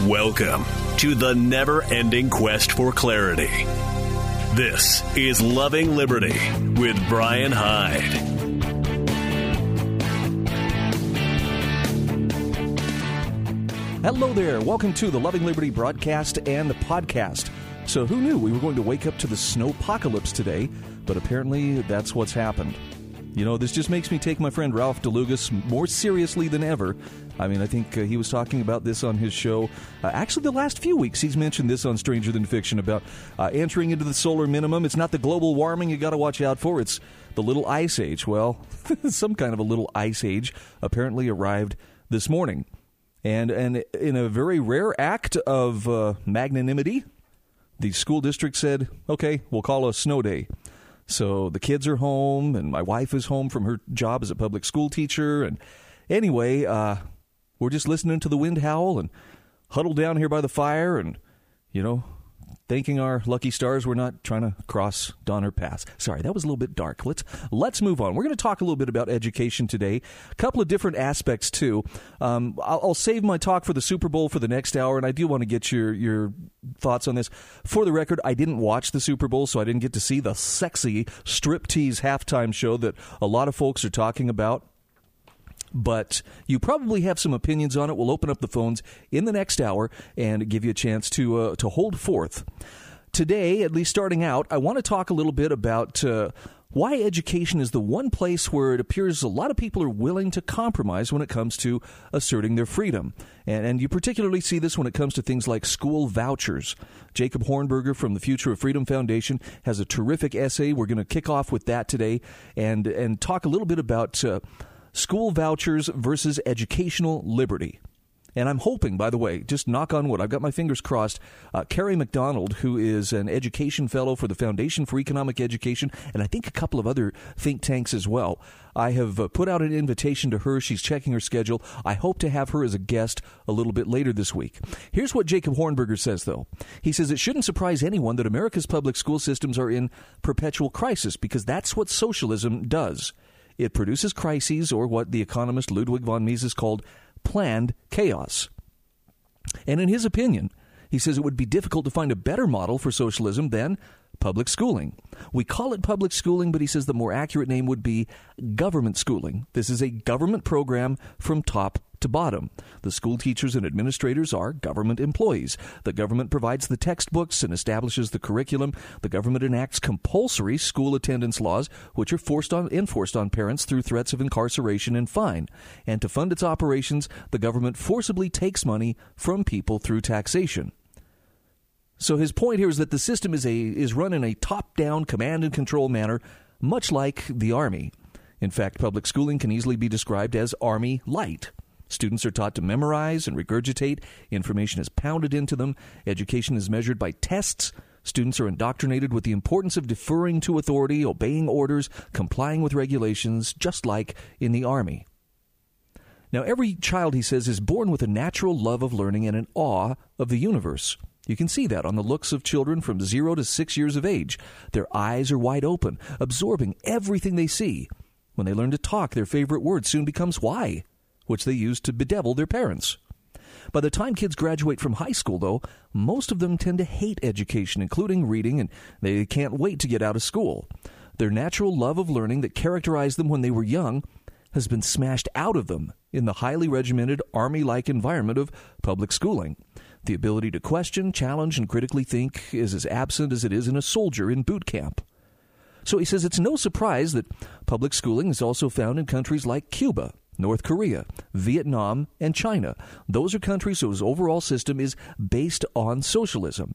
Welcome to the never ending quest for clarity. This is Loving Liberty with Brian Hyde. Hello there. Welcome to the Loving Liberty broadcast and the podcast. So, who knew we were going to wake up to the snowpocalypse today? But apparently, that's what's happened. You know, this just makes me take my friend Ralph DeLugas more seriously than ever. I mean, I think uh, he was talking about this on his show. Uh, actually, the last few weeks, he's mentioned this on Stranger Than Fiction about uh, entering into the solar minimum. It's not the global warming you got to watch out for, it's the little ice age. Well, some kind of a little ice age apparently arrived this morning. And, and in a very rare act of uh, magnanimity, the school district said, okay, we'll call a snow day. So the kids are home, and my wife is home from her job as a public school teacher. And anyway, uh, we're just listening to the wind howl and huddled down here by the fire, and you know, thanking our lucky stars we're not trying to cross Donner Pass. Sorry, that was a little bit dark. Let's let's move on. We're going to talk a little bit about education today. A couple of different aspects too. Um, I'll, I'll, save my talk for the Super Bowl for the next hour, and I do want to get your your thoughts on this. For the record, I didn't watch the Super Bowl, so I didn't get to see the sexy striptease halftime show that a lot of folks are talking about but you probably have some opinions on it. We'll open up the phones in the next hour and give you a chance to uh, to hold forth. Today, at least starting out, I want to talk a little bit about uh, why education is the one place where it appears a lot of people are willing to compromise when it comes to asserting their freedom. And, and, you particularly see this when it comes to things like school vouchers. Jacob Hornberger from the Future of Freedom Foundation has a terrific essay. We're going to kick off with that today and, and talk a little bit about. Uh, school vouchers versus educational liberty. And I'm hoping, by the way, just knock on wood, I've got my fingers crossed. Uh, Kerry McDonald, who is an education fellow for the Foundation for Economic Education, and I think a couple of other think tanks as well. I have uh, put out an invitation to her. She's checking her schedule. I hope to have her as a guest a little bit later this week. Here's what Jacob Hornberger says, though. He says it shouldn't surprise anyone that America's public school systems are in perpetual crisis because that's what socialism does. It produces crises, or what the economist Ludwig von Mises called planned chaos. And in his opinion, he says it would be difficult to find a better model for socialism than public schooling. We call it public schooling, but he says the more accurate name would be government schooling. This is a government program from top to bottom. The school teachers and administrators are government employees. The government provides the textbooks and establishes the curriculum. The government enacts compulsory school attendance laws, which are forced on, enforced on parents through threats of incarceration and fine. And to fund its operations, the government forcibly takes money from people through taxation. So his point here is that the system is a is run in a top-down command and control manner, much like the army. In fact, public schooling can easily be described as army light. Students are taught to memorize and regurgitate. Information is pounded into them. Education is measured by tests. Students are indoctrinated with the importance of deferring to authority, obeying orders, complying with regulations, just like in the Army. Now, every child, he says, is born with a natural love of learning and an awe of the universe. You can see that on the looks of children from zero to six years of age. Their eyes are wide open, absorbing everything they see. When they learn to talk, their favorite word soon becomes why which they use to bedevil their parents. By the time kids graduate from high school, though, most of them tend to hate education, including reading, and they can't wait to get out of school. Their natural love of learning that characterized them when they were young has been smashed out of them in the highly regimented, army like environment of public schooling. The ability to question, challenge, and critically think is as absent as it is in a soldier in boot camp. So he says it's no surprise that public schooling is also found in countries like Cuba, North Korea, Vietnam, and China. Those are countries whose overall system is based on socialism.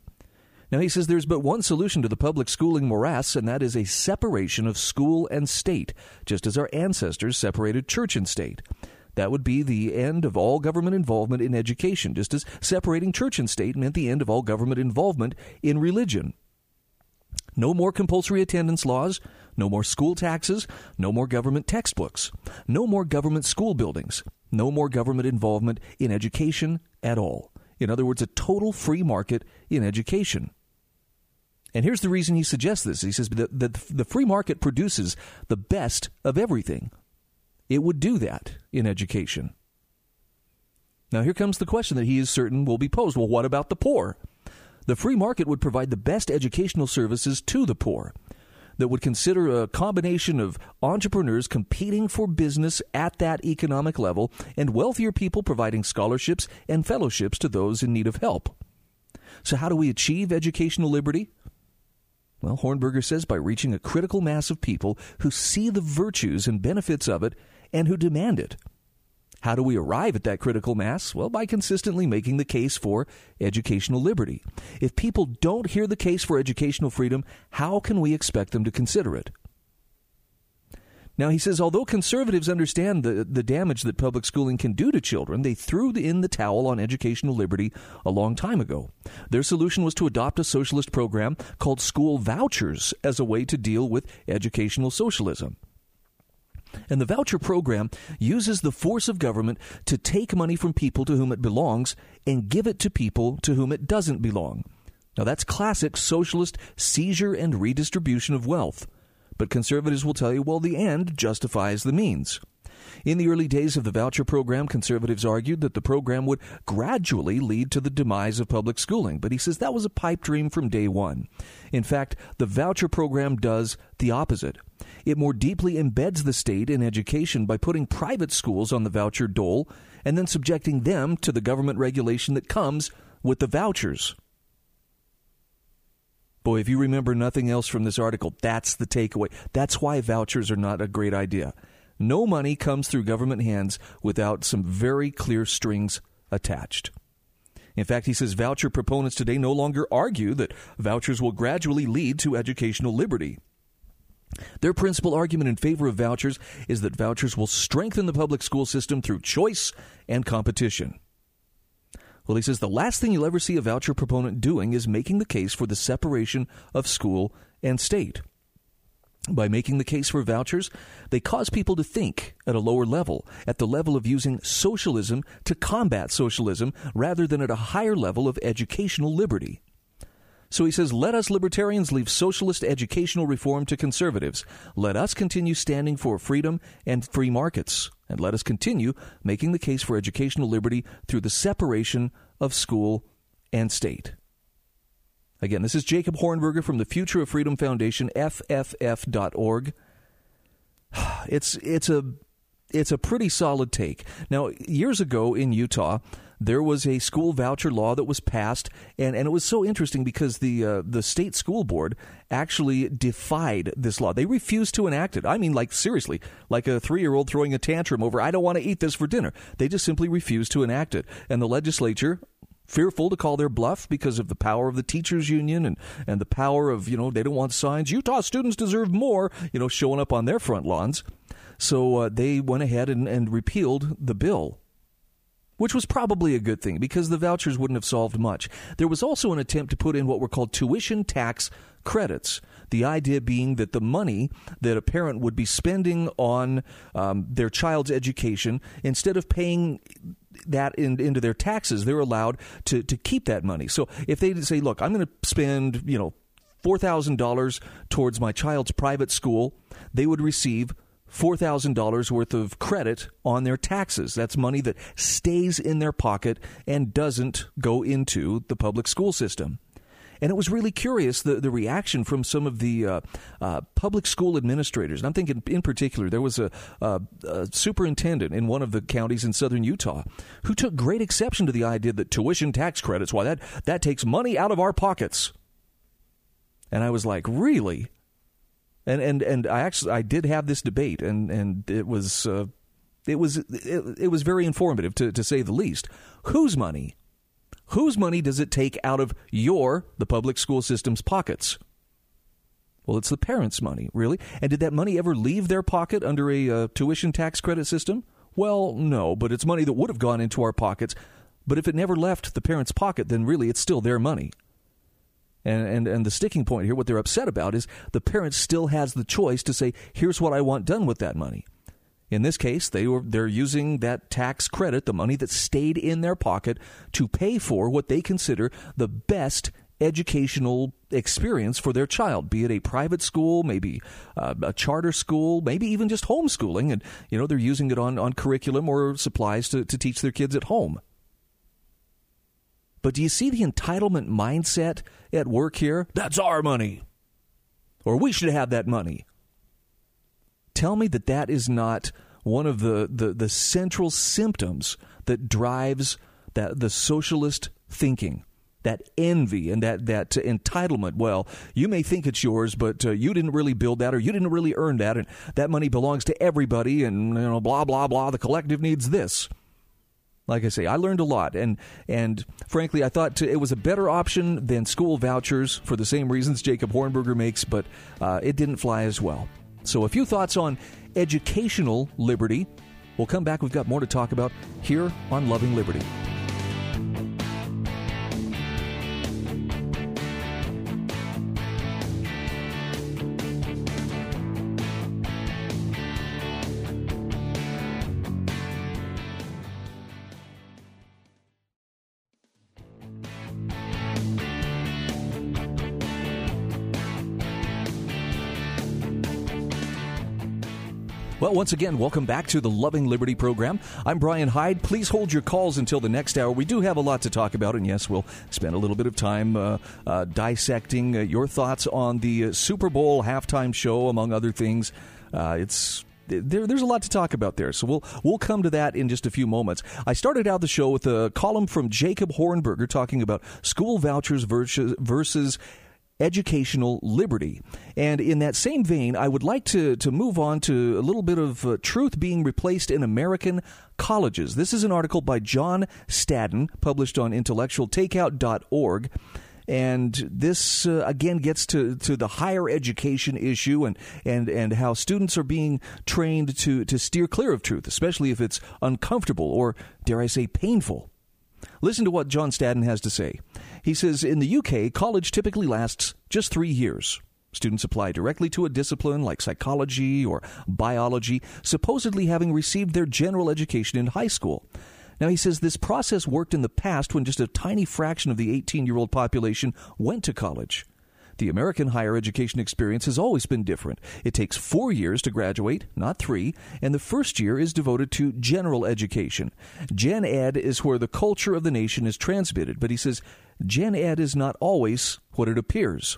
Now, he says there's but one solution to the public schooling morass, and that is a separation of school and state, just as our ancestors separated church and state. That would be the end of all government involvement in education, just as separating church and state meant the end of all government involvement in religion. No more compulsory attendance laws, no more school taxes, no more government textbooks, no more government school buildings, no more government involvement in education at all. In other words, a total free market in education. And here's the reason he suggests this. He says that the free market produces the best of everything. It would do that in education. Now, here comes the question that he is certain will be posed. Well, what about the poor? The free market would provide the best educational services to the poor that would consider a combination of entrepreneurs competing for business at that economic level and wealthier people providing scholarships and fellowships to those in need of help. So, how do we achieve educational liberty? Well, Hornberger says by reaching a critical mass of people who see the virtues and benefits of it and who demand it. How do we arrive at that critical mass? Well, by consistently making the case for educational liberty. If people don't hear the case for educational freedom, how can we expect them to consider it? Now, he says, although conservatives understand the, the damage that public schooling can do to children, they threw in the towel on educational liberty a long time ago. Their solution was to adopt a socialist program called school vouchers as a way to deal with educational socialism. And the voucher program uses the force of government to take money from people to whom it belongs and give it to people to whom it doesn't belong. Now, that's classic socialist seizure and redistribution of wealth. But conservatives will tell you, well, the end justifies the means. In the early days of the voucher program, conservatives argued that the program would gradually lead to the demise of public schooling, but he says that was a pipe dream from day one. In fact, the voucher program does the opposite. It more deeply embeds the state in education by putting private schools on the voucher dole and then subjecting them to the government regulation that comes with the vouchers. Boy, if you remember nothing else from this article, that's the takeaway. That's why vouchers are not a great idea. No money comes through government hands without some very clear strings attached. In fact, he says voucher proponents today no longer argue that vouchers will gradually lead to educational liberty. Their principal argument in favor of vouchers is that vouchers will strengthen the public school system through choice and competition. Well, he says the last thing you'll ever see a voucher proponent doing is making the case for the separation of school and state. By making the case for vouchers, they cause people to think at a lower level, at the level of using socialism to combat socialism, rather than at a higher level of educational liberty. So he says, let us libertarians leave socialist educational reform to conservatives. Let us continue standing for freedom and free markets. And let us continue making the case for educational liberty through the separation of school and state. Again, this is Jacob Hornberger from the Future of Freedom Foundation, fff.org. It's, it's, a, it's a pretty solid take. Now, years ago in Utah, there was a school voucher law that was passed, and, and it was so interesting because the uh, the state school board actually defied this law. They refused to enact it. I mean, like seriously, like a three year old throwing a tantrum over I don't want to eat this for dinner. They just simply refused to enact it, and the legislature fearful to call their bluff because of the power of the teachers union and, and the power of you know they don't want signs utah students deserve more you know showing up on their front lawns so uh, they went ahead and, and repealed the bill which was probably a good thing because the vouchers wouldn't have solved much. There was also an attempt to put in what were called tuition tax credits. The idea being that the money that a parent would be spending on um, their child's education, instead of paying that in, into their taxes, they're allowed to, to keep that money. So if they say, look, I'm going to spend, you know, $4,000 towards my child's private school, they would receive $4,000 worth of credit on their taxes. That's money that stays in their pocket and doesn't go into the public school system. And it was really curious the, the reaction from some of the uh, uh, public school administrators. And I'm thinking, in particular, there was a, a, a, superintendent in one of the counties in southern Utah who took great exception to the idea that tuition tax credits, why that, that takes money out of our pockets. And I was like, really? and and and I actually I did have this debate, and and it was uh, it was it, it was very informative to to say the least. Whose money? Whose money does it take out of your the public school system's pockets? Well, it's the parents' money, really. And did that money ever leave their pocket under a uh, tuition tax credit system? Well, no, but it's money that would have gone into our pockets. But if it never left the parents' pocket, then really it's still their money. And, and, and the sticking point here, what they're upset about, is the parent still has the choice to say, here's what I want done with that money. In this case, they were they're using that tax credit, the money that stayed in their pocket, to pay for what they consider the best educational experience for their child, be it a private school, maybe uh, a charter school, maybe even just homeschooling. And, you know, they're using it on, on curriculum or supplies to, to teach their kids at home. But do you see the entitlement mindset at work here? That's our money. Or we should have that money. Tell me that that is not one of the, the, the central symptoms that drives that the socialist thinking that envy and that that entitlement. Well, you may think it's yours, but uh, you didn't really build that, or you didn't really earn that, and that money belongs to everybody, and you know, blah blah blah. The collective needs this. Like I say, I learned a lot, and and frankly, I thought it was a better option than school vouchers for the same reasons Jacob Hornberger makes, but uh, it didn't fly as well. So, a few thoughts on educational liberty. We'll come back. We've got more to talk about here on Loving Liberty. Once again, welcome back to the Loving Liberty program. I'm Brian Hyde. Please hold your calls until the next hour. We do have a lot to talk about, and yes, we'll spend a little bit of time uh, uh, dissecting uh, your thoughts on the uh, Super Bowl halftime show, among other things. Uh, it's there, there's a lot to talk about there, so we'll we'll come to that in just a few moments. I started out the show with a column from Jacob Hornberger talking about school vouchers versus, versus educational liberty. And in that same vein, I would like to, to move on to a little bit of uh, truth being replaced in American colleges. This is an article by John Staddon, published on intellectualtakeout.org. And this uh, again gets to, to the higher education issue and, and, and how students are being trained to, to steer clear of truth, especially if it's uncomfortable or, dare I say, painful. Listen to what John Staddon has to say. He says in the UK, college typically lasts just three years. Students apply directly to a discipline like psychology or biology, supposedly having received their general education in high school. Now, he says this process worked in the past when just a tiny fraction of the 18 year old population went to college. The American higher education experience has always been different. It takes four years to graduate, not three, and the first year is devoted to general education. Gen Ed is where the culture of the nation is transmitted, but he says Gen Ed is not always what it appears.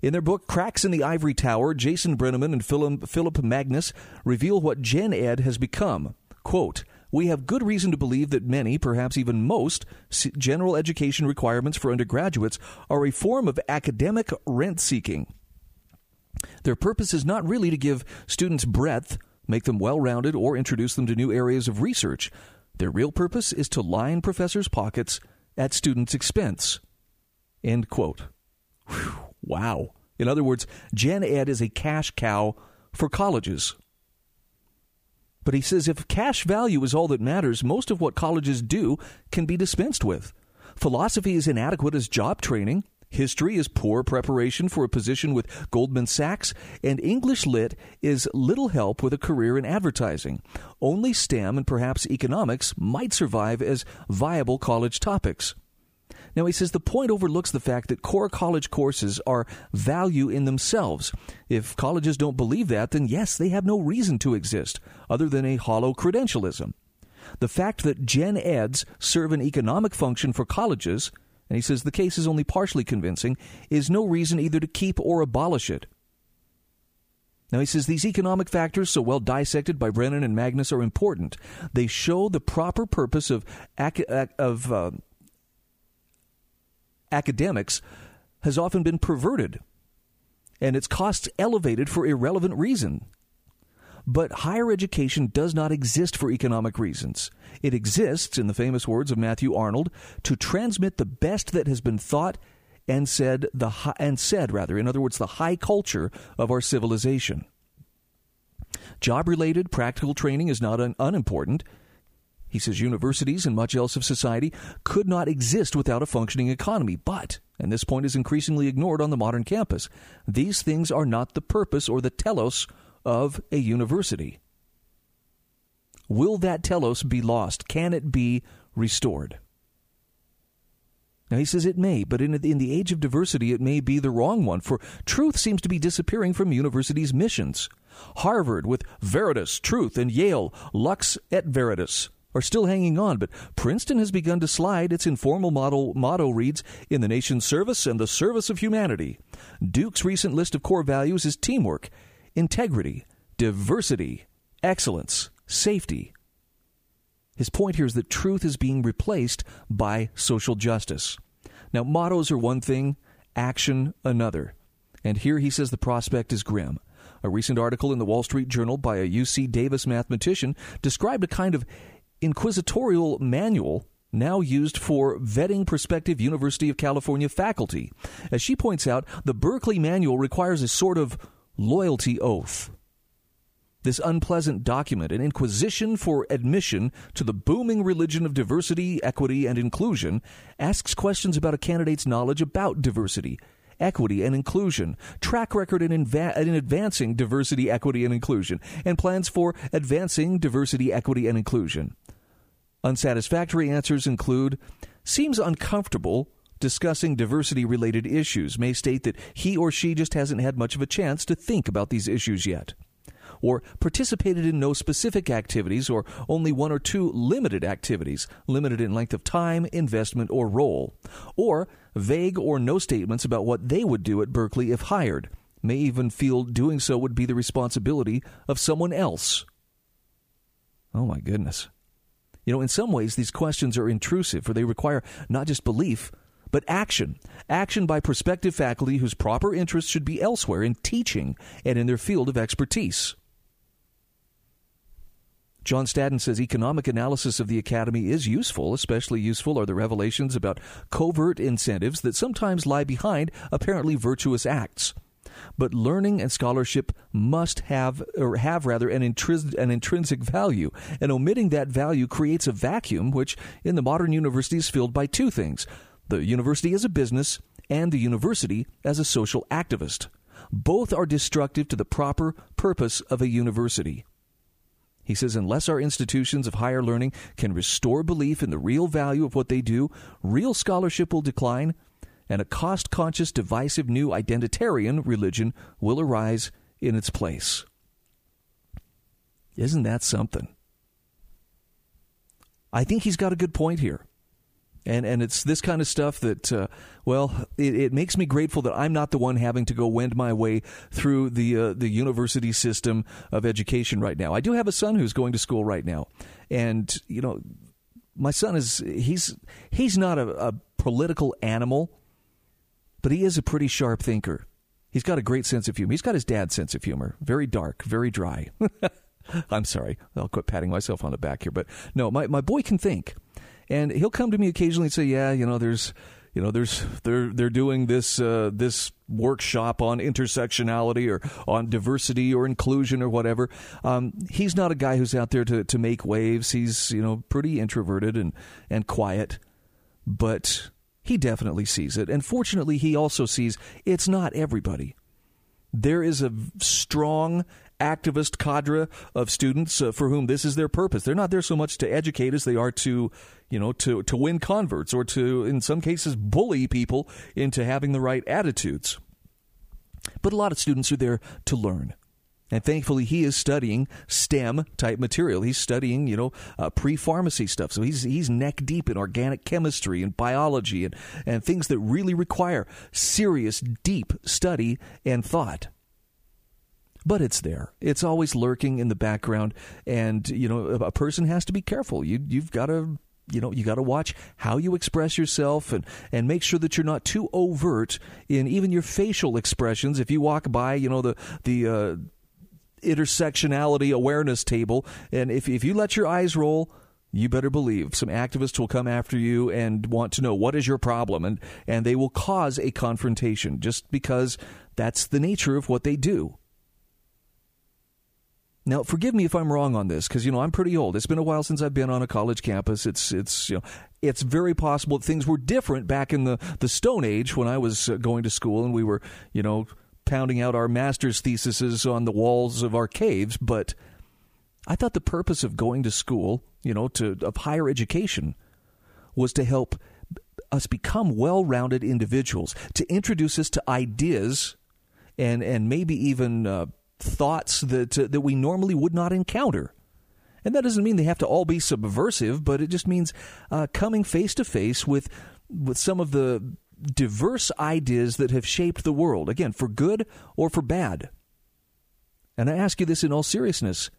In their book Cracks in the Ivory Tower, Jason Brenneman and Phillip Magness reveal what Gen Ed has become. Quote, we have good reason to believe that many, perhaps even most, general education requirements for undergraduates are a form of academic rent seeking. Their purpose is not really to give students breadth, make them well rounded, or introduce them to new areas of research. Their real purpose is to line professors' pockets at students' expense. End quote. Whew, wow. In other words, Gen Ed is a cash cow for colleges. But he says if cash value is all that matters, most of what colleges do can be dispensed with. Philosophy is inadequate as job training. History is poor preparation for a position with Goldman Sachs, and English Lit is little help with a career in advertising. Only STEM and perhaps economics might survive as viable college topics. Now, he says the point overlooks the fact that core college courses are value in themselves. If colleges don't believe that, then yes, they have no reason to exist, other than a hollow credentialism. The fact that gen eds serve an economic function for colleges, and he says the case is only partially convincing, is no reason either to keep or abolish it. Now, he says these economic factors, so well dissected by Brennan and Magness, are important. They show the proper purpose of, of uh, academics has often been perverted and its costs elevated for irrelevant reason. But higher education does not exist for economic reasons. It exists, in the famous words of Matthew Arnold, to transmit the best that has been thought and said the high, and said rather, in other words, the high culture of our civilization. Job related practical training is not un- unimportant. He says universities and much else of society could not exist without a functioning economy. But, and this point is increasingly ignored on the modern campus, these things are not the purpose or the telos of a university. Will that telos be lost? Can it be restored? Now, he says it may, but in, in the age of diversity, it may be the wrong one, for truth seems to be disappearing from universities' missions. Harvard with Veritas, Truth, and Yale, Lux et Veritas are still hanging on, but Princeton has begun to slide. Its informal model, motto reads, In the nation's service and the service of humanity. Duke's recent list of core values is teamwork, integrity, diversity, excellence, safety. His point here is that truth is being replaced by social justice. Now, mottos are one thing, action another. And here he says the prospect is grim. A recent article in the Wall Street Journal by a UC Davis mathematician described a kind of inquisitorial manual now used for vetting prospective University of California faculty. As she points out, the Berkeley manual requires a sort of loyalty oath. This unpleasant document, an inquisition for admission to the booming religion of diversity, equity, and inclusion, asks questions about a candidate's knowledge about diversity, equity, and inclusion, track record in, inva- in advancing diversity, equity, and inclusion, and plans for advancing diversity, equity, and inclusion. Unsatisfactory answers include seems uncomfortable discussing diversity related issues, may state that he or she just hasn't had much of a chance to think about these issues yet or participated in no specific activities or only one or two limited activities, limited in length of time, investment, or role, or vague or no statements about what they would do at Berkeley if hired, may even feel doing so would be the responsibility of someone else. Oh my goodness. You know, in some ways, these questions are intrusive, for they require not just belief, but action. Action by prospective faculty whose proper interests should be elsewhere in teaching and in their field of expertise. John Staddon says economic analysis of the academy is useful. Especially useful are the revelations about covert incentives that sometimes lie behind apparently virtuous acts. But learning and scholarship must have, or have rather, an, intris- an intrinsic value, and omitting that value creates a vacuum which, in the modern university, is filled by two things the university as a business and the university as a social activist. Both are destructive to the proper purpose of a university. He says, unless our institutions of higher learning can restore belief in the real value of what they do, real scholarship will decline, and a cost conscious, divisive new identitarian religion will arise in its place. Isn't that something? I think he's got a good point here and and it's this kind of stuff that uh, well it, it, makes me grateful that I'm not the one having to go wend my way through the uh, the university system of education right now. I do have a son who's going to school right now, and you know my son is he's he's not a, a political animal, but he is a pretty sharp thinker. He's got a great sense of humor. He's got his dad's sense of humor, very dark, very dry. I'm sorry. I'll quit patting myself on the back here, but no, my, my boy can think and he'll come to me occasionally and say, "Yeah, you know, there's." You know, there's they're they're doing this uh, this workshop on intersectionality or on diversity or inclusion or whatever. Um, he's not a guy who's out there to, to make waves. He's you know pretty introverted and and quiet, but he definitely sees it. And fortunately, he also sees it's not everybody. There is a strong activist cadre of students uh, for whom this is their purpose. They're not there so much to educate as they are to, you know, to, to win converts or to, in some cases, bully people into having the right attitudes. But a lot of students are there to learn. And thankfully, he is studying STEM type material. He's studying, you know, uh, pre pharmacy stuff. So he's he's neck deep in organic chemistry and biology and, and things that really require serious, deep study and thought but it's there. It's always lurking in the background, and you know a person has to be careful. You you've got to you know you got to watch how you express yourself and and make sure that you're not too overt in even your facial expressions. If you walk by, you know the the uh, intersectionality awareness table, and if if you let your eyes roll you better believe some activists will come after you and want to know what is your problem and and they will cause a confrontation just because that's the nature of what they do now, forgive me if I'm wrong on this, because you know I'm pretty old. It's been a while since I've been on a college campus. It's it's you know it's very possible that things were different back in the the Stone Age when I was uh, going to school and we were you know pounding out our master's theses on the walls of our caves. But I thought the purpose of going to school, you know, to of higher education, was to help us become well-rounded individuals, to introduce us to ideas, and and maybe even uh, thoughts that uh, that we normally would not encounter. And that doesn't mean they have to all be subversive, but it just means uh, coming face to face with with some of the diverse ideas that have shaped the world, again, for good or for bad. And I ask you this in all seriousness.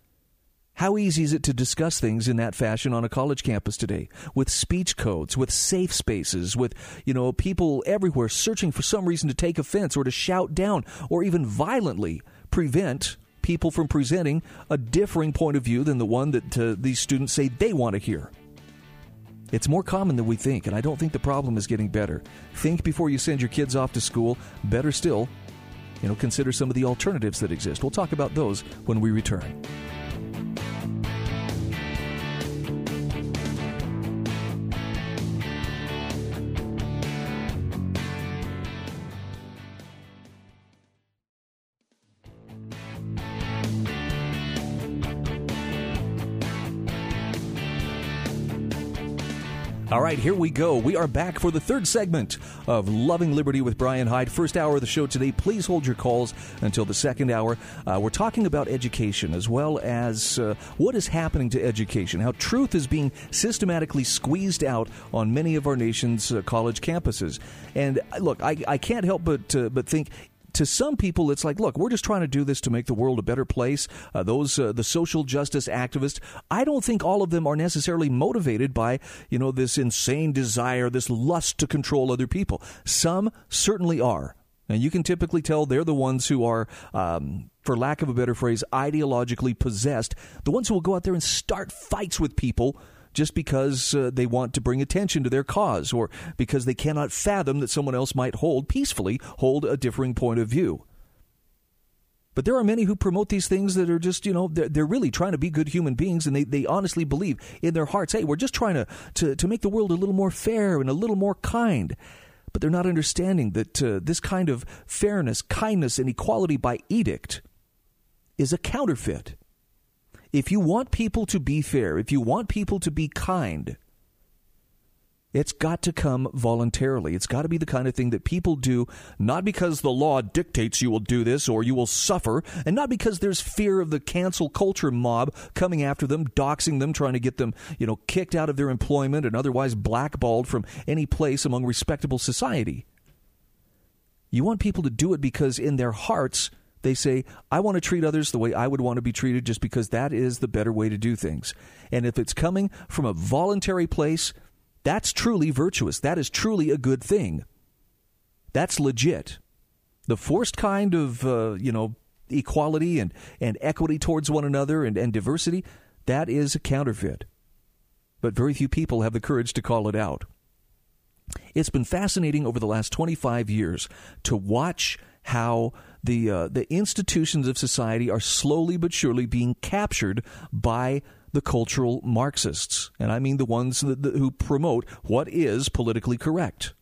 How easy is it to discuss things in that fashion on a college campus today? With speech codes, with safe spaces, with, you know, people everywhere searching for some reason to take offense or to shout down or even violently prevent people from presenting a differing point of view than the one that uh, these students say they want to hear. It's more common than we think, and I don't think the problem is getting better. Think before you send your kids off to school. Better still, you know, consider some of the alternatives that exist. We'll talk about those when we return. All right, here we go. We are back for the third segment of Loving Liberty with Brian Hyde. First hour of the show today. Please hold your calls until the second hour. Uh, we're talking about education as well as uh, what is happening to education, how truth is being systematically squeezed out on many of our nation's uh, college campuses. And uh, look, I, I can't help but uh, but think to some people, it's like, look, we're just trying to do this to make the world a better place. Uh, those, uh, the social justice activists, I don't think all of them are necessarily motivated by, you know, this insane desire, this lust to control other people. Some certainly are. And you can typically tell they're the ones who are, um, for lack of a better phrase, ideologically possessed. The ones who will go out there and start fights with people just because uh, they want to bring attention to their cause or because they cannot fathom that someone else might hold peacefully hold a differing point of view. But there are many who promote these things that are just, you know, they're, they're, really trying to be good human beings and they, they honestly believe in their hearts, hey, we're just trying to, to, to make the world a little more fair and a little more kind. But they're not understanding that uh, this kind of fairness, kindness, and equality by edict is a counterfeit. If you want people to be fair, if you want people to be kind, it's got to come voluntarily. It's got to be the kind of thing that people do, not because the law dictates you will do this or you will suffer, and not because there's fear of the cancel culture mob coming after them, doxing them, trying to get them, you know, kicked out of their employment and otherwise blackballed from any place among respectable society. You want people to do it because in their hearts, they say, I want to treat others the way I would want to be treated just because that is the better way to do things. And if it's coming from a voluntary place, that's truly virtuous. That is truly a good thing. That's legit. The forced kind of, uh, you know, equality and, and equity towards one another and, and diversity, that is a counterfeit. But very few people have the courage to call it out. It's been fascinating over the last 25 years to watch how the uh, the institutions of society are slowly but surely being captured by the cultural Marxists, and I mean the ones that, who promote what is politically correct.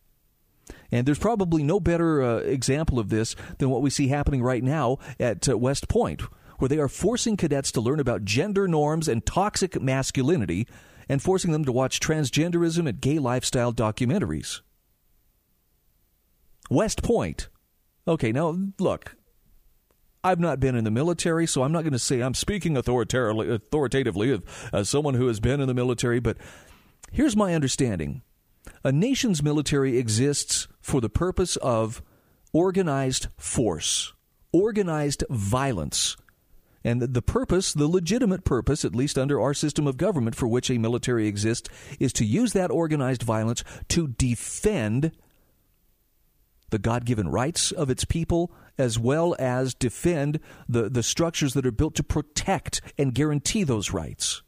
And there's probably no better uh, example of this than what we see happening right now at uh, West Point, where they are forcing cadets to learn about gender norms and toxic masculinity and forcing them to watch transgenderism and gay lifestyle documentaries. West Point, Okay, now look, I've not been in the military, so I'm not going to say I'm speaking authoritatively, authoritatively of as someone who has been in the military, but here's my understanding. A nation's military exists for the purpose of organized force, organized violence. And the purpose, the legitimate purpose, at least under our system of government for which a military exists, is to use that organized violence to defend the God given rights of its people, as well as defend the, the structures that are built to protect and guarantee those rights.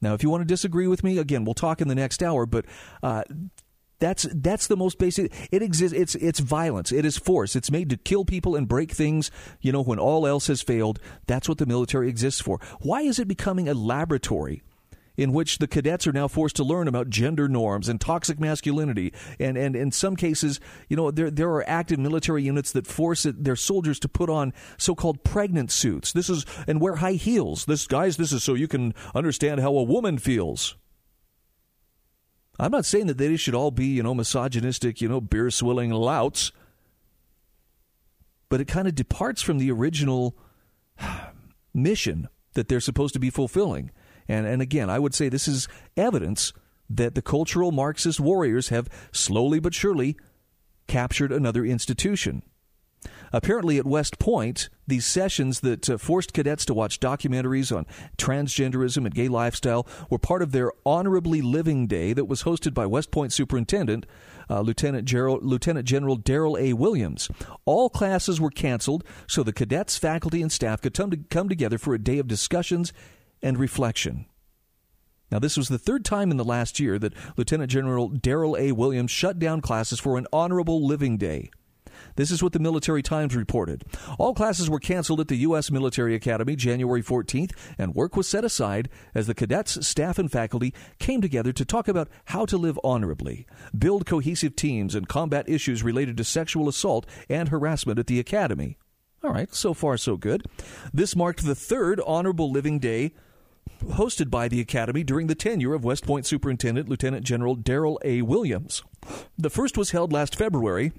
Now, if you want to disagree with me, again, we'll talk in the next hour, but uh, that's that's the most basic. It exists. It's it's violence. It is force. It's made to kill people and break things. You know, when all else has failed, that's what the military exists for. Why is it becoming a laboratory in which the cadets are now forced to learn about gender norms and toxic masculinity. And, and in some cases, you know, there, there are active military units that force it, their soldiers to put on so called pregnant suits. This is, and wear high heels. This, guys, this is so you can understand how a woman feels. I'm not saying that they should all be, you know, misogynistic, you know, beer swilling louts, but it kind of departs from the original mission that they're supposed to be fulfilling. And, and again, I would say this is evidence that the cultural Marxist warriors have slowly but surely captured another institution. Apparently, at West Point, these sessions that uh, forced cadets to watch documentaries on transgenderism and gay lifestyle were part of their Honorably Living Day that was hosted by West Point Superintendent uh, Lieutenant, Gerald, Lieutenant General Darryl A. Williams. All classes were canceled so the cadets, faculty, and staff could come, to, come together for a day of discussions and reflection. Now, this was the third time in the last year that Lieutenant General Darryl A. Williams shut down classes for an Honorable Living Day. This is what the Military Times reported. All classes were canceled at the U.S. Military Academy January 14th, and work was set aside as the cadets, staff, and faculty came together to talk about how to live honorably, build cohesive teams, and combat issues related to sexual assault and harassment at the Academy. All right, so far so good. This marked the third Honorable Living Day hosted by the Academy during the tenure of West Point Superintendent Lieutenant General Darryl A. Williams. The first was held last February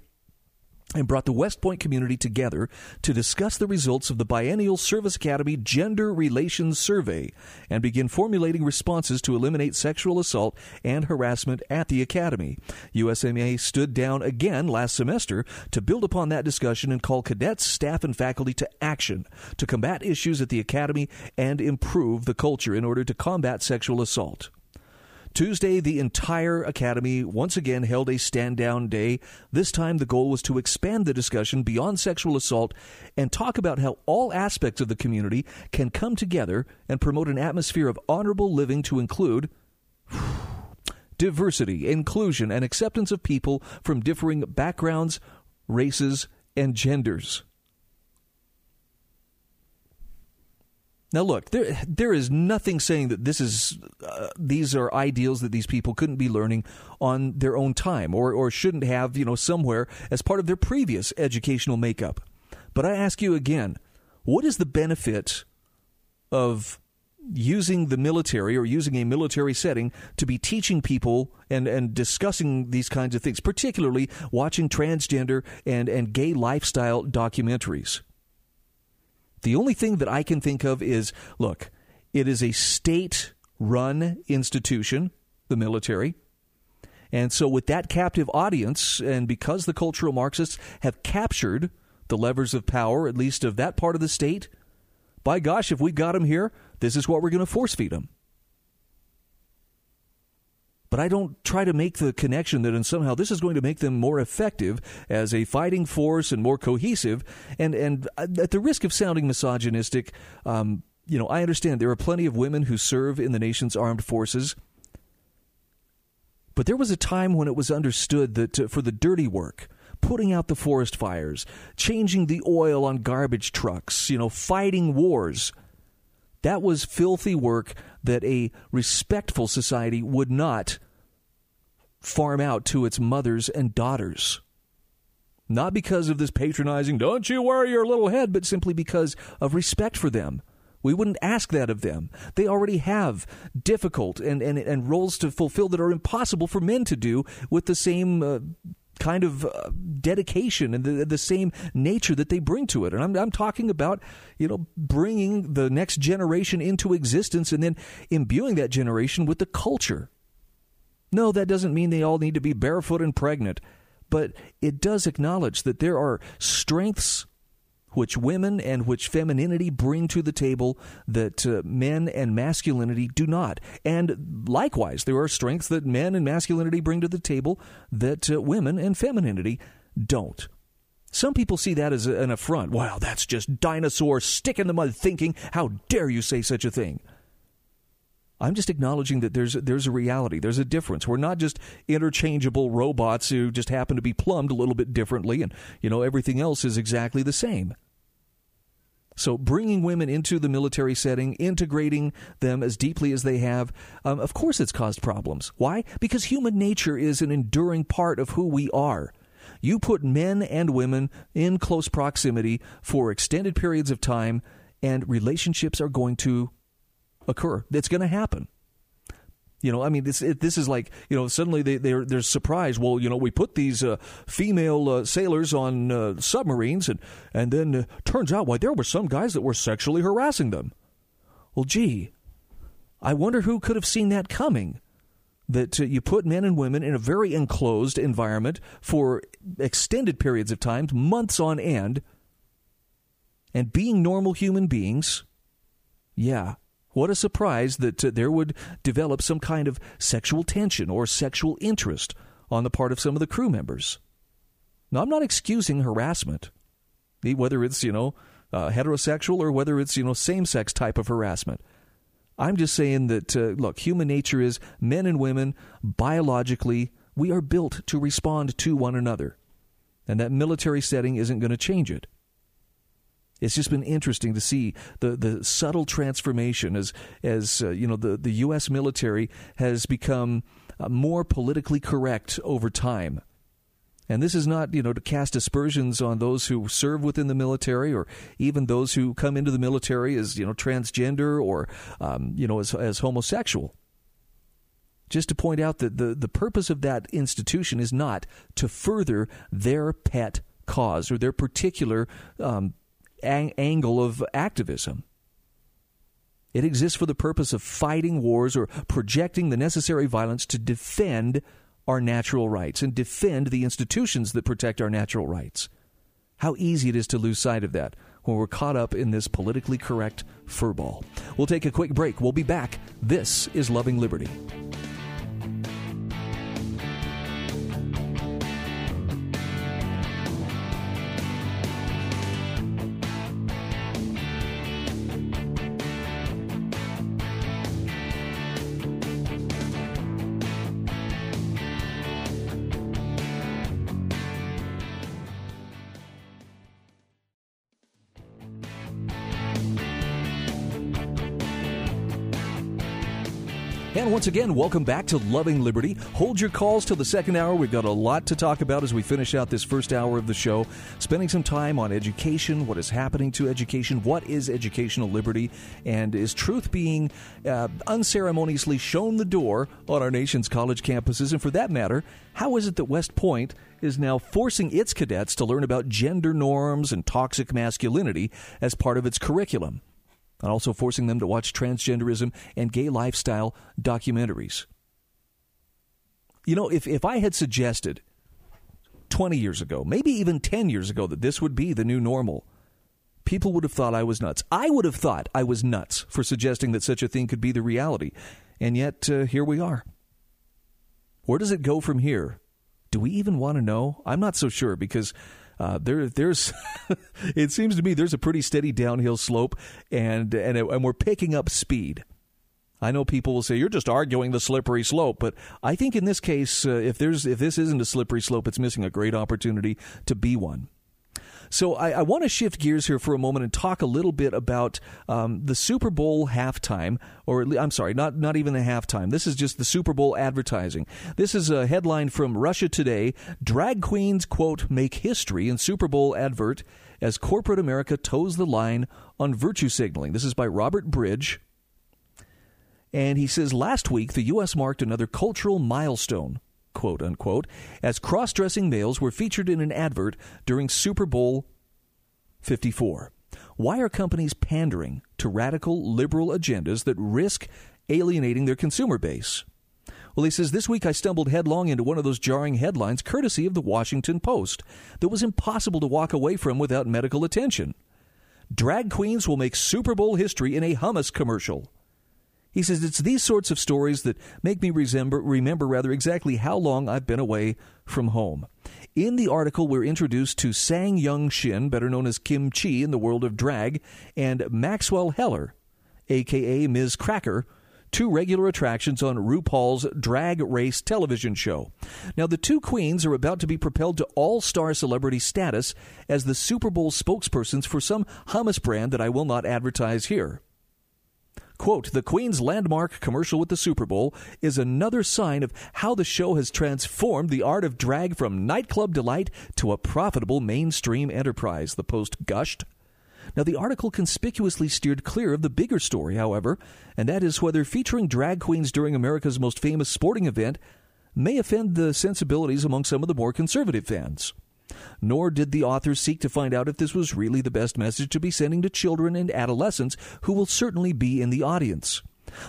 and brought the West Point community together to discuss the results of the Biennial Service Academy Gender Relations Survey and begin formulating responses to eliminate sexual assault and harassment at the Academy. USMA stood down again last semester to build upon that discussion and call cadets, staff, and faculty to action to combat issues at the Academy and improve the culture in order to combat sexual assault. Tuesday, the entire Academy once again held a stand down day. This time, the goal was to expand the discussion beyond sexual assault and talk about how all aspects of the community can come together and promote an atmosphere of honorable living to include diversity, inclusion, and acceptance of people from differing backgrounds, races, and genders. Now, look, there there is nothing saying that this is uh, these are ideals that these people couldn't be learning on their own time or or shouldn't have you know somewhere as part of their previous educational makeup. But I ask you again, what is the benefit of using the military or using a military setting to be teaching people and, and discussing these kinds of things, particularly watching transgender and, and gay lifestyle documentaries? The only thing that I can think of is look, it is a state run institution, the military. And so, with that captive audience, and because the cultural Marxists have captured the levers of power, at least of that part of the state, by gosh, if we got them here, this is what we're going to force feed them but I don't try to make the connection that and somehow this is going to make them more effective as a fighting force and more cohesive. And and at the risk of sounding misogynistic, um, you know, I understand there are plenty of women who serve in the nation's armed forces. But there was a time when it was understood that uh, for the dirty work, putting out the forest fires, changing the oil on garbage trucks, you know, fighting wars, that was filthy work that a respectful society would not farm out to its mothers and daughters. Not because of this patronizing, don't you worry your little head, but simply because of respect for them. We wouldn't ask that of them. They already have difficult and, and, and roles to fulfill that are impossible for men to do with the same uh, kind of uh, dedication and the, the same nature that they bring to it. And I'm, I'm talking about, you know, bringing the next generation into existence and then imbuing that generation with the culture. No, that doesn't mean they all need to be barefoot and pregnant, but it does acknowledge that there are strengths which women and which femininity bring to the table that uh, men and masculinity do not. And likewise, there are strengths that men and masculinity bring to the table that uh, women and femininity don't. Some people see that as an affront. Wow, that's just dinosaur stick in the mud thinking. How dare you say such a thing? I'm just acknowledging that there's there's a reality. There's a difference. We're not just interchangeable robots who just happen to be plumbed a little bit differently, and you know everything else is exactly the same. So, bringing women into the military setting, integrating them as deeply as they have, um, of course, it's caused problems. Why? Because human nature is an enduring part of who we are. You put men and women in close proximity for extended periods of time, and relationships are going to occur. That's going to happen. You know, I mean, this it, this is like you know suddenly they they're they're surprised. Well, you know, we put these uh, female uh, sailors on uh, submarines, and and then uh, turns out why there were some guys that were sexually harassing them. Well, gee, I wonder who could have seen that coming. That uh, you put men and women in a very enclosed environment for extended periods of time, months on end, and being normal human beings. Yeah, what a surprise that uh, there would develop some kind of sexual tension or sexual interest on the part of some of the crew members. Now, I'm not excusing harassment, whether it's, you know, uh, heterosexual or whether it's, you know, same sex type of harassment. I'm just saying that, uh, look, human nature is men and women, biologically, we are built to respond to one another. And that military setting isn't going to change it. It's just been interesting to see the, the subtle transformation as as uh, you know the, the U.S. military has become uh, more politically correct over time. And this is not, you know, to cast aspersions on those who serve within the military or even those who come into the military as, you know, transgender or, um, you know, as, as homosexual. Just to point out that the, the purpose of that institution is not to further their pet cause or their particular um, ang- angle of activism. It exists for the purpose of fighting wars or projecting the necessary violence to defend our natural rights and defend the institutions that protect our natural rights. How easy it is to lose sight of that when we're caught up in this politically correct furball. We'll take a quick break. We'll be back. This is Loving Liberty. Once again, welcome back to Loving Liberty. Hold your calls till the second hour. We've got a lot to talk about as we finish out this first hour of the show, spending some time on education, what is happening to education, what is educational liberty, and is truth being uh, unceremoniously shown the door on our nation's college campuses? And for that matter, how is it that West Point is now forcing its cadets to learn about gender norms and toxic masculinity as part of its curriculum? And also forcing them to watch transgenderism and gay lifestyle documentaries. You know, if, if I had suggested 20 years ago, maybe even 10 years ago, that this would be the new normal, people would have thought I was nuts. I would have thought I was nuts for suggesting that such a thing could be the reality. And yet, uh, here we are. Where does it go from here? Do we even want to know? I'm not so sure because uh, there, there's, it seems to me there's a pretty steady downhill slope, and and and we're picking up speed. I know people will say you're just arguing the slippery slope, but I think in this case, uh, if there's if this isn't a slippery slope, it's missing a great opportunity to be one. So I, I want to shift gears here for a moment and talk a little bit about um, the Super Bowl halftime, or I'm sorry, not not even the halftime. This is just the Super Bowl advertising. This is a headline from Russia Today: Drag queens quote make history in Super Bowl advert as corporate America toes the line on virtue signaling. This is by Robert Bridge. And he says last week the U.S. marked another cultural milestone quote unquote, as cross dressing males were featured in an advert during Super Bowl 54. Why are companies pandering to radical liberal agendas that risk alienating their consumer base? Well, he says, This week I stumbled headlong into one of those jarring headlines courtesy of the Washington Post that was impossible to walk away from without medical attention. Drag queens will make Super Bowl history in a hummus commercial. He says it's these sorts of stories that make me remember, remember rather exactly how long I've been away from home. In the article, we're introduced to Sang Young Shin, better known as Kim Chi in the world of drag, and Maxwell Heller, aka Miz Cracker, two regular attractions on RuPaul's Drag Race television show. Now, the two queens are about to be propelled to all star celebrity status as the Super Bowl spokespersons for some hummus brand that I will not advertise here. Quote, the Queen's landmark commercial with the Super Bowl is another sign of how the show has transformed the art of drag from nightclub delight to a profitable mainstream enterprise, the Post gushed. Now, the article conspicuously steered clear of the bigger story, however, and that is whether featuring drag queens during America's most famous sporting event may offend the sensibilities among some of the more conservative fans. Nor did the authors seek to find out if this was really the best message to be sending to children and adolescents who will certainly be in the audience.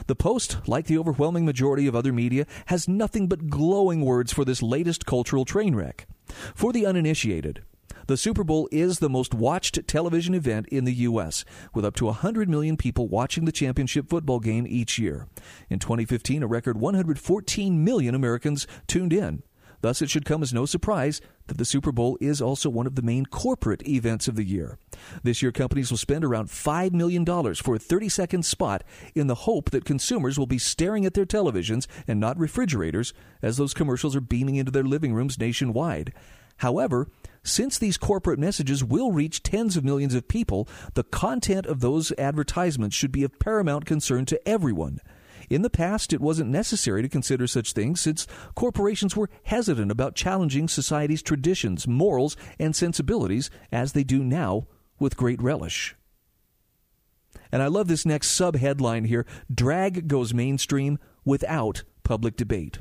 The Post, like the overwhelming majority of other media, has nothing but glowing words for this latest cultural train wreck. For the uninitiated, the Super Bowl is the most watched television event in the U.S., with up to 100 million people watching the championship football game each year. In 2015, a record 114 million Americans tuned in. Thus, it should come as no surprise that the Super Bowl is also one of the main corporate events of the year. This year, companies will spend around $5 million for a 30 second spot in the hope that consumers will be staring at their televisions and not refrigerators as those commercials are beaming into their living rooms nationwide. However, since these corporate messages will reach tens of millions of people, the content of those advertisements should be of paramount concern to everyone. In the past, it wasn't necessary to consider such things since corporations were hesitant about challenging society's traditions, morals, and sensibilities as they do now with great relish. And I love this next sub headline here Drag goes mainstream without public debate.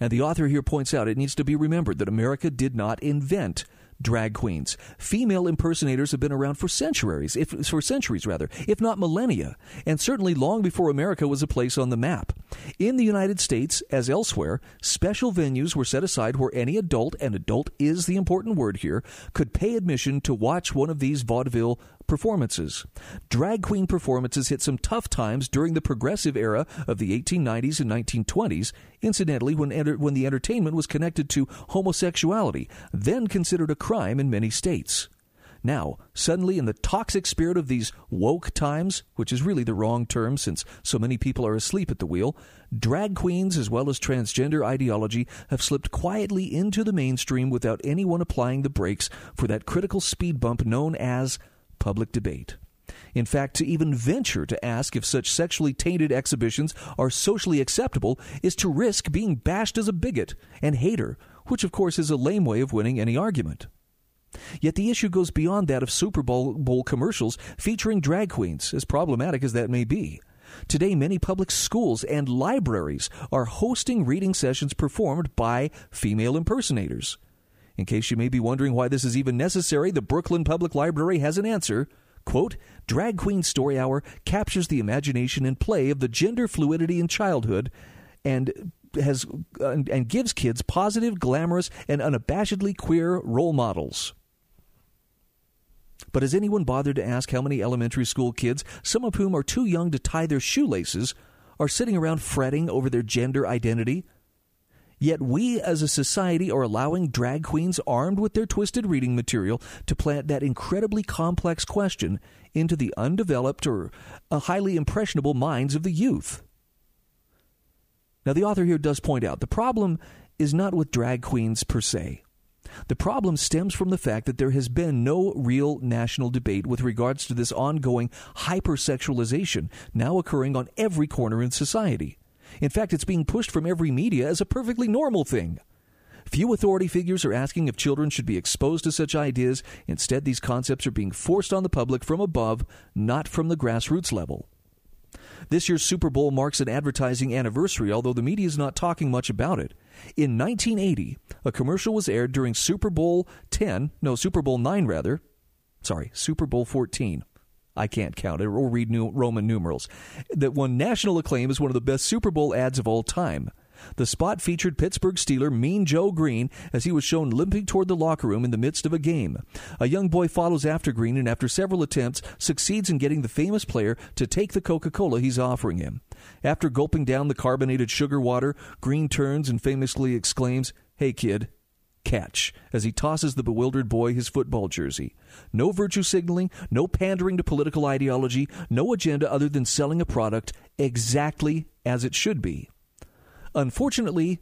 And the author here points out it needs to be remembered that America did not invent drag queens. Female impersonators have been around for centuries, if for centuries rather, if not millennia, and certainly long before America was a place on the map. In the United States, as elsewhere, special venues were set aside where any adult, and adult is the important word here, could pay admission to watch one of these vaudeville performances. Drag queen performances hit some tough times during the progressive era of the 1890s and 1920s, incidentally, when, enter- when the entertainment was connected to homosexuality, then considered a crime in many states. Now, suddenly, in the toxic spirit of these woke times, which is really the wrong term since so many people are asleep at the wheel, drag queens as well as transgender ideology have slipped quietly into the mainstream without anyone applying the brakes for that critical speed bump known as public debate. In fact, to even venture to ask if such sexually tainted exhibitions are socially acceptable is to risk being bashed as a bigot and hater, which of course is a lame way of winning any argument. Yet the issue goes beyond that of Super Bowl, Bowl commercials featuring drag queens, as problematic as that may be. Today, many public schools and libraries are hosting reading sessions performed by female impersonators. In case you may be wondering why this is even necessary, the Brooklyn Public Library has an answer. Quote, Drag Queen Story Hour captures the imagination and play of the gender fluidity in childhood and has and gives kids positive, glamorous, and unabashedly queer role models. But has anyone bothered to ask how many elementary school kids, some of whom are too young to tie their shoelaces, are sitting around fretting over their gender identity? Yet we as a society are allowing drag queens armed with their twisted reading material to plant that incredibly complex question into the undeveloped or uh, highly impressionable minds of the youth. Now, the author here does point out the problem is not with drag queens per se. The problem stems from the fact that there has been no real national debate with regards to this ongoing hypersexualization now occurring on every corner in society. In fact, it's being pushed from every media as a perfectly normal thing. Few authority figures are asking if children should be exposed to such ideas. Instead, these concepts are being forced on the public from above, not from the grassroots level. This year's Super Bowl marks an advertising anniversary, although the media is not talking much about it. In 1980, a commercial was aired during Super Bowl 10, no, Super Bowl 9 rather. Sorry, Super Bowl 14. I can't count it or read Roman numerals, that won national acclaim as one of the best Super Bowl ads of all time. The spot featured Pittsburgh Steeler Mean Joe Greene as he was shown limping toward the locker room in the midst of a game. A young boy follows after Greene and, after several attempts, succeeds in getting the famous player to take the Coca Cola he's offering him. After gulping down the carbonated sugar water, Greene turns and famously exclaims, Hey, kid, catch as he tosses the bewildered boy his football jersey. No virtue signaling, no pandering to political ideology, no agenda other than selling a product exactly as it should be. Unfortunately,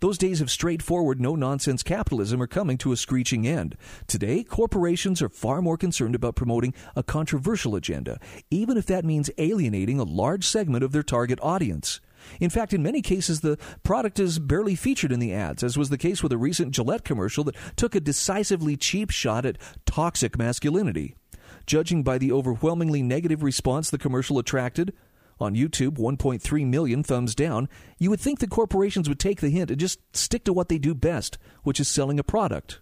those days of straightforward, no nonsense capitalism are coming to a screeching end. Today, corporations are far more concerned about promoting a controversial agenda, even if that means alienating a large segment of their target audience. In fact, in many cases, the product is barely featured in the ads, as was the case with a recent Gillette commercial that took a decisively cheap shot at toxic masculinity. Judging by the overwhelmingly negative response the commercial attracted, On YouTube, 1.3 million thumbs down. You would think that corporations would take the hint and just stick to what they do best, which is selling a product.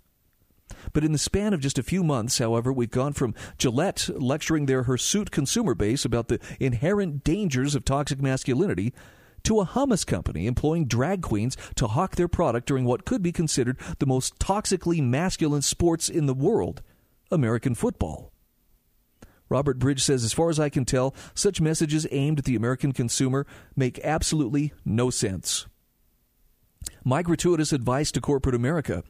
But in the span of just a few months, however, we've gone from Gillette lecturing their hirsute consumer base about the inherent dangers of toxic masculinity to a hummus company employing drag queens to hawk their product during what could be considered the most toxically masculine sports in the world American football. Robert Bridge says, as far as I can tell, such messages aimed at the American consumer make absolutely no sense. My gratuitous advice to corporate America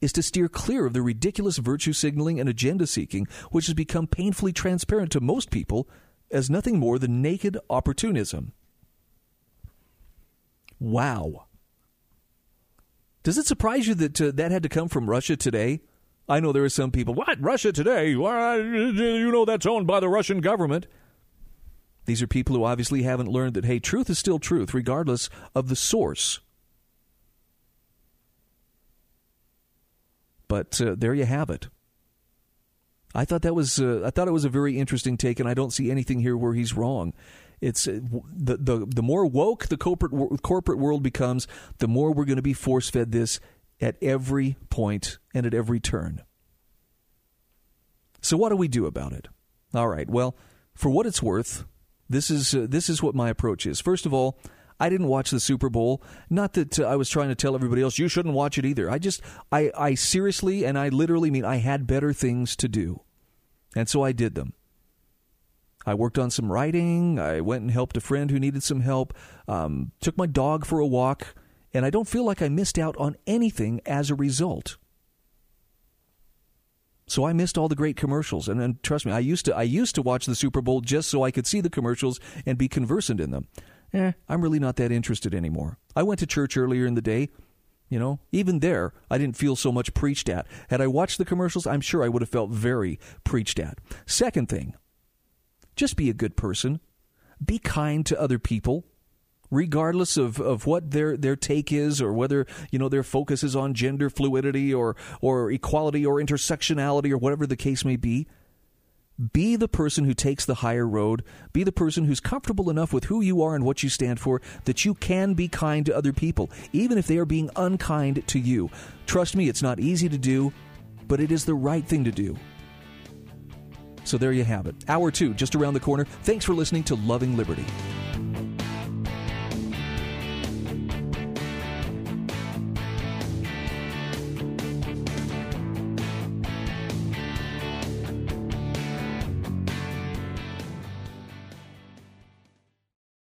is to steer clear of the ridiculous virtue signaling and agenda seeking, which has become painfully transparent to most people as nothing more than naked opportunism. Wow. Does it surprise you that uh, that had to come from Russia today? I know there are some people, what, Russia today? you know that's owned by the Russian government. These are people who obviously haven't learned that, hey, truth is still truth, regardless of the source. But uh, there you have it. I thought that was uh, I thought it was a very interesting take, and I don't see anything here where he's wrong. It's uh, the the the more woke the corporate corporate world becomes, the more we're going to be force fed this at every point and at every turn. So what do we do about it? All right. Well, for what it's worth, this is uh, this is what my approach is. First of all, I didn't watch the Super Bowl. Not that uh, I was trying to tell everybody else you shouldn't watch it either. I just I I seriously and I literally mean I had better things to do. And so I did them. I worked on some writing. I went and helped a friend who needed some help. Um, took my dog for a walk. And I don't feel like I missed out on anything as a result. So I missed all the great commercials, and, and, trust me, I used to I used to watch the Super Bowl just so I could see the commercials and be conversant in them. Eh, I'm really not that interested anymore. I went to church earlier in the day. You know, even there, I didn't feel so much preached at. Had I watched the commercials, I'm sure I would have felt very preached at. Second thing, just be a good person. Be kind to other people, regardless of, of what their, their take is or whether, you know, their focus is on gender fluidity or, or equality or intersectionality or whatever the case may be. Be the person who takes the higher road. Be the person who's comfortable enough with who you are and what you stand for that you can be kind to other people, even if they are being unkind to you. Trust me, it's not easy to do, but it is the right thing to do. So there you have it. Hour two, just around the corner. Thanks for listening to Loving Liberty.